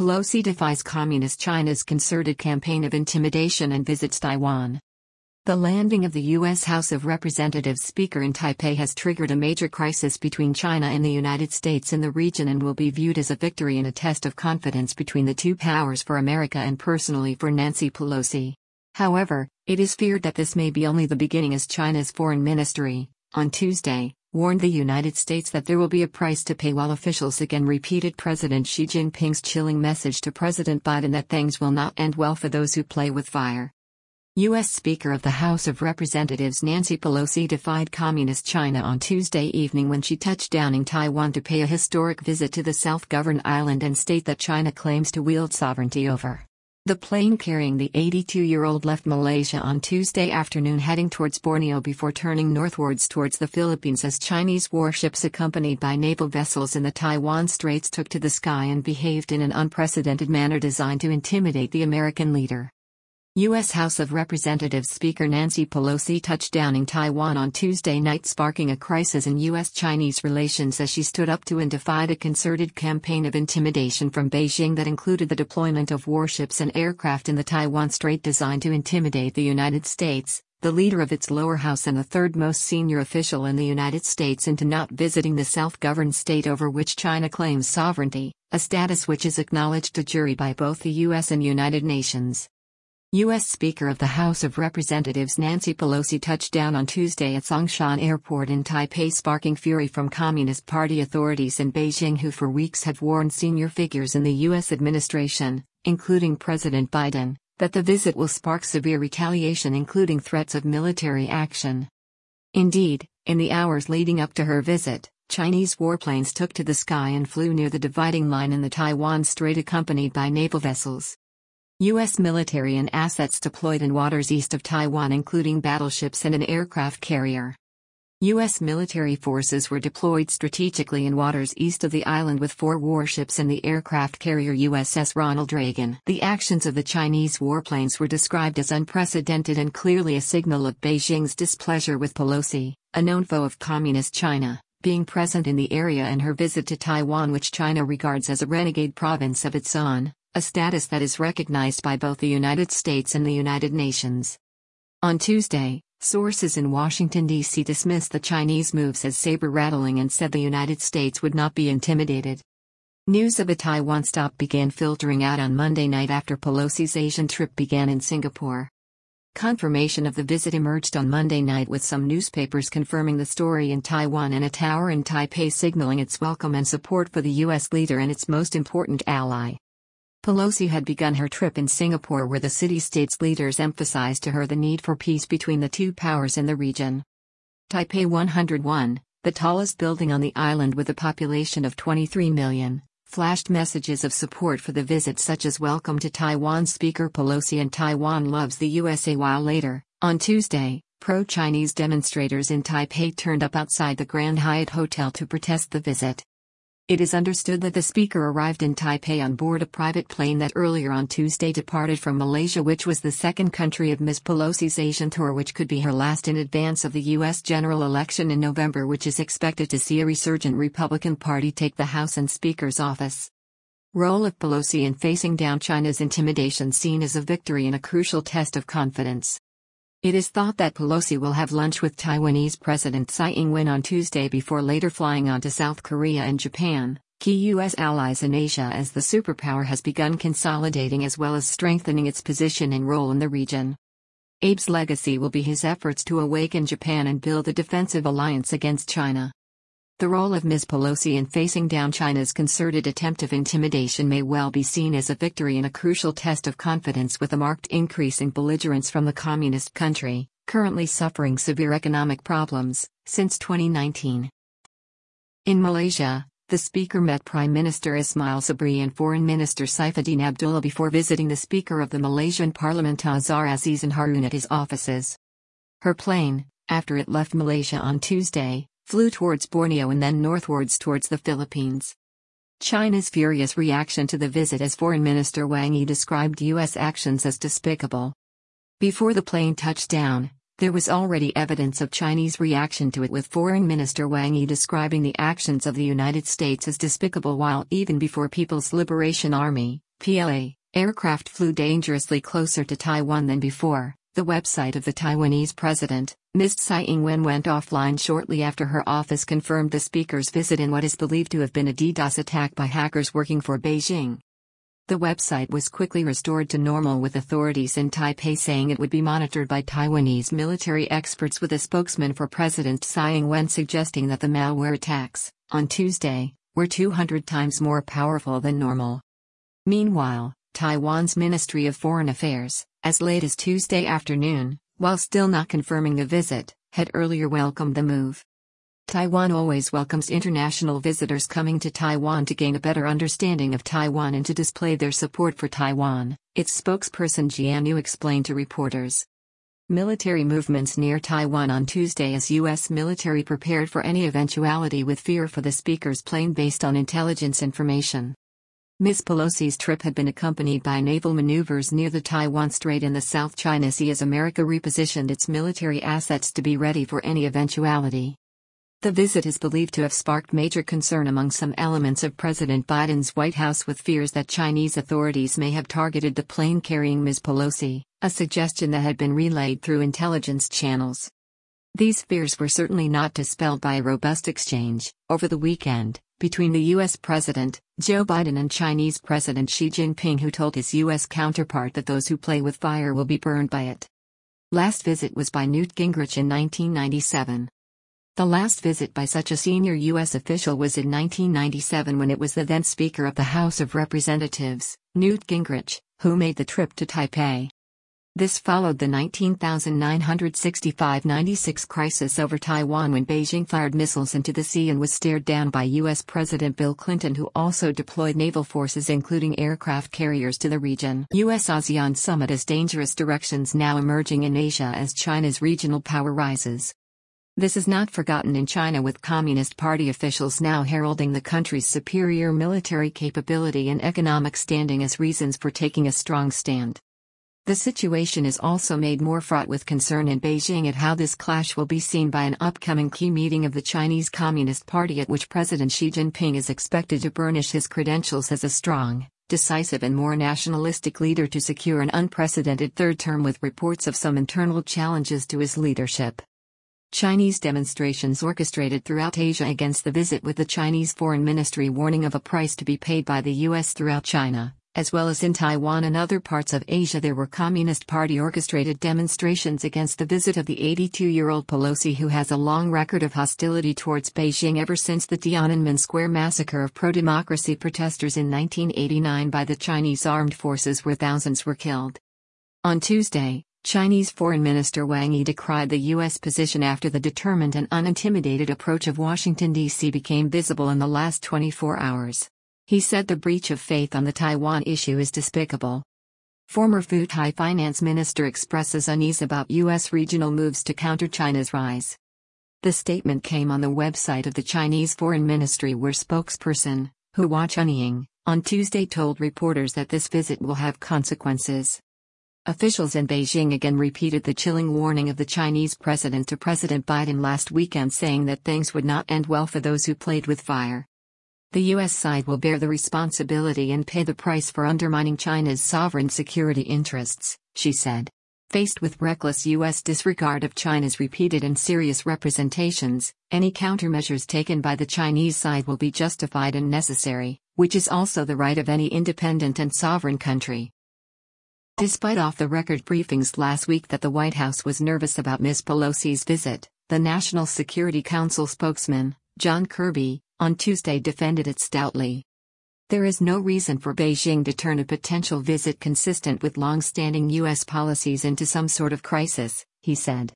Pelosi defies Communist China's concerted campaign of intimidation and visits Taiwan. The landing of the U.S. House of Representatives Speaker in Taipei has triggered a major crisis between China and the United States in the region and will be viewed as a victory and a test of confidence between the two powers for America and personally for Nancy Pelosi. However, it is feared that this may be only the beginning as China's foreign ministry, on Tuesday, warned the United States that there will be a price to pay while officials again repeated President Xi Jinping's chilling message to President Biden that things will not end well for those who play with fire. U.S. Speaker of the House of Representatives Nancy Pelosi defied Communist China on Tuesday evening when she touched down in Taiwan to pay a historic visit to the self governed island and state that China claims to wield sovereignty over. The plane carrying the 82 year old left Malaysia on Tuesday afternoon heading towards Borneo before turning northwards towards the Philippines as Chinese warships accompanied by naval vessels in the Taiwan Straits took to the sky and behaved in an unprecedented manner designed to intimidate the American leader. U.S. House of Representatives Speaker Nancy Pelosi touched down in Taiwan on Tuesday night, sparking a crisis in U.S. Chinese relations as she stood up to and defied a concerted campaign of intimidation from Beijing that included the deployment of warships and aircraft in the Taiwan Strait designed to intimidate the United States, the leader of its lower house and the third most senior official in the United States, into not visiting the self governed state over which China claims sovereignty, a status which is acknowledged de jure by both the U.S. and United Nations. U.S. Speaker of the House of Representatives Nancy Pelosi touched down on Tuesday at Songshan Airport in Taipei, sparking fury from Communist Party authorities in Beijing, who for weeks have warned senior figures in the U.S. administration, including President Biden, that the visit will spark severe retaliation, including threats of military action. Indeed, in the hours leading up to her visit, Chinese warplanes took to the sky and flew near the dividing line in the Taiwan Strait accompanied by naval vessels. U.S. military and assets deployed in waters east of Taiwan, including battleships and an aircraft carrier. U.S. military forces were deployed strategically in waters east of the island with four warships and the aircraft carrier USS Ronald Reagan. The actions of the Chinese warplanes were described as unprecedented and clearly a signal of Beijing's displeasure with Pelosi, a known foe of Communist China, being present in the area and her visit to Taiwan, which China regards as a renegade province of its own a status that is recognized by both the United States and the United Nations. On Tuesday, sources in Washington, D.C. dismissed the Chinese moves as saber rattling and said the United States would not be intimidated. News of a Taiwan stop began filtering out on Monday night after Pelosi's Asian trip began in Singapore. Confirmation of the visit emerged on Monday night with some newspapers confirming the story in Taiwan and a tower in Taipei signaling its welcome and support for the U.S. leader and its most important ally. Pelosi had begun her trip in Singapore, where the city state's leaders emphasized to her the need for peace between the two powers in the region. Taipei 101, the tallest building on the island with a population of 23 million, flashed messages of support for the visit, such as Welcome to Taiwan Speaker Pelosi and Taiwan loves the USA. While later, on Tuesday, pro Chinese demonstrators in Taipei turned up outside the Grand Hyatt Hotel to protest the visit. It is understood that the speaker arrived in Taipei on board a private plane that earlier on Tuesday departed from Malaysia, which was the second country of Ms. Pelosi's Asian tour, which could be her last in advance of the U.S. general election in November, which is expected to see a resurgent Republican Party take the House and Speaker's office. Role of Pelosi in facing down China's intimidation seen as a victory and a crucial test of confidence. It is thought that Pelosi will have lunch with Taiwanese President Tsai Ing wen on Tuesday before later flying on to South Korea and Japan, key U.S. allies in Asia, as the superpower has begun consolidating as well as strengthening its position and role in the region. Abe's legacy will be his efforts to awaken Japan and build a defensive alliance against China. The role of Ms. Pelosi in facing down China's concerted attempt of intimidation may well be seen as a victory in a crucial test of confidence with a marked increase in belligerence from the communist country, currently suffering severe economic problems, since 2019. In Malaysia, the speaker met Prime Minister Ismail Sabri and Foreign Minister Saifuddin Abdullah before visiting the Speaker of the Malaysian Parliament Azhar Azizan Harun at his offices. Her plane, after it left Malaysia on Tuesday, flew towards Borneo and then northwards towards the Philippines. China's furious reaction to the visit as Foreign Minister Wang Yi described U.S. actions as despicable. Before the plane touched down, there was already evidence of Chinese reaction to it with Foreign Minister Wang Yi describing the actions of the United States as despicable while even before People's Liberation Army, PLA, aircraft flew dangerously closer to Taiwan than before. The website of the Taiwanese president, Ms. Tsai Ing-wen went offline shortly after her office confirmed the speaker's visit in what is believed to have been a DDoS attack by hackers working for Beijing. The website was quickly restored to normal with authorities in Taipei saying it would be monitored by Taiwanese military experts with a spokesman for President Tsai Ing-wen suggesting that the malware attacks, on Tuesday, were 200 times more powerful than normal. Meanwhile, Taiwan's Ministry of Foreign Affairs, as late as Tuesday afternoon, while still not confirming the visit, had earlier welcomed the move. Taiwan always welcomes international visitors coming to Taiwan to gain a better understanding of Taiwan and to display their support for Taiwan, its spokesperson Jian Yu explained to reporters. Military movements near Taiwan on Tuesday as U.S. military prepared for any eventuality with fear for the speaker's plane based on intelligence information. Ms. Pelosi's trip had been accompanied by naval maneuvers near the Taiwan Strait in the South China Sea as America repositioned its military assets to be ready for any eventuality. The visit is believed to have sparked major concern among some elements of President Biden's White House with fears that Chinese authorities may have targeted the plane carrying Ms. Pelosi, a suggestion that had been relayed through intelligence channels. These fears were certainly not dispelled by a robust exchange, over the weekend, between the U.S. President, Joe Biden, and Chinese President Xi Jinping, who told his U.S. counterpart that those who play with fire will be burned by it. Last visit was by Newt Gingrich in 1997. The last visit by such a senior U.S. official was in 1997 when it was the then Speaker of the House of Representatives, Newt Gingrich, who made the trip to Taipei. This followed the 19,965-96 crisis over Taiwan when Beijing fired missiles into the sea and was stared down by U.S. President Bill Clinton who also deployed naval forces including aircraft carriers to the region. U.S.-ASEAN summit as dangerous directions now emerging in Asia as China's regional power rises. This is not forgotten in China with Communist Party officials now heralding the country's superior military capability and economic standing as reasons for taking a strong stand. The situation is also made more fraught with concern in Beijing at how this clash will be seen by an upcoming key meeting of the Chinese Communist Party at which President Xi Jinping is expected to burnish his credentials as a strong, decisive, and more nationalistic leader to secure an unprecedented third term with reports of some internal challenges to his leadership. Chinese demonstrations orchestrated throughout Asia against the visit with the Chinese Foreign Ministry warning of a price to be paid by the U.S. throughout China. As well as in Taiwan and other parts of Asia, there were Communist Party orchestrated demonstrations against the visit of the 82 year old Pelosi, who has a long record of hostility towards Beijing ever since the Tiananmen Square massacre of pro democracy protesters in 1989 by the Chinese armed forces, where thousands were killed. On Tuesday, Chinese Foreign Minister Wang Yi decried the U.S. position after the determined and unintimidated approach of Washington, D.C. became visible in the last 24 hours. He said the breach of faith on the Taiwan issue is despicable. Former Pheu Thai finance minister expresses unease about U.S. regional moves to counter China's rise. The statement came on the website of the Chinese Foreign Ministry, where spokesperson, Hua Chunying, on Tuesday told reporters that this visit will have consequences. Officials in Beijing again repeated the chilling warning of the Chinese president to President Biden last weekend, saying that things would not end well for those who played with fire. The U.S. side will bear the responsibility and pay the price for undermining China's sovereign security interests, she said. Faced with reckless U.S. disregard of China's repeated and serious representations, any countermeasures taken by the Chinese side will be justified and necessary, which is also the right of any independent and sovereign country. Despite off the record briefings last week that the White House was nervous about Ms. Pelosi's visit, the National Security Council spokesman, John Kirby, on Tuesday defended it stoutly. There is no reason for Beijing to turn a potential visit consistent with long standing U.S. policies into some sort of crisis, he said.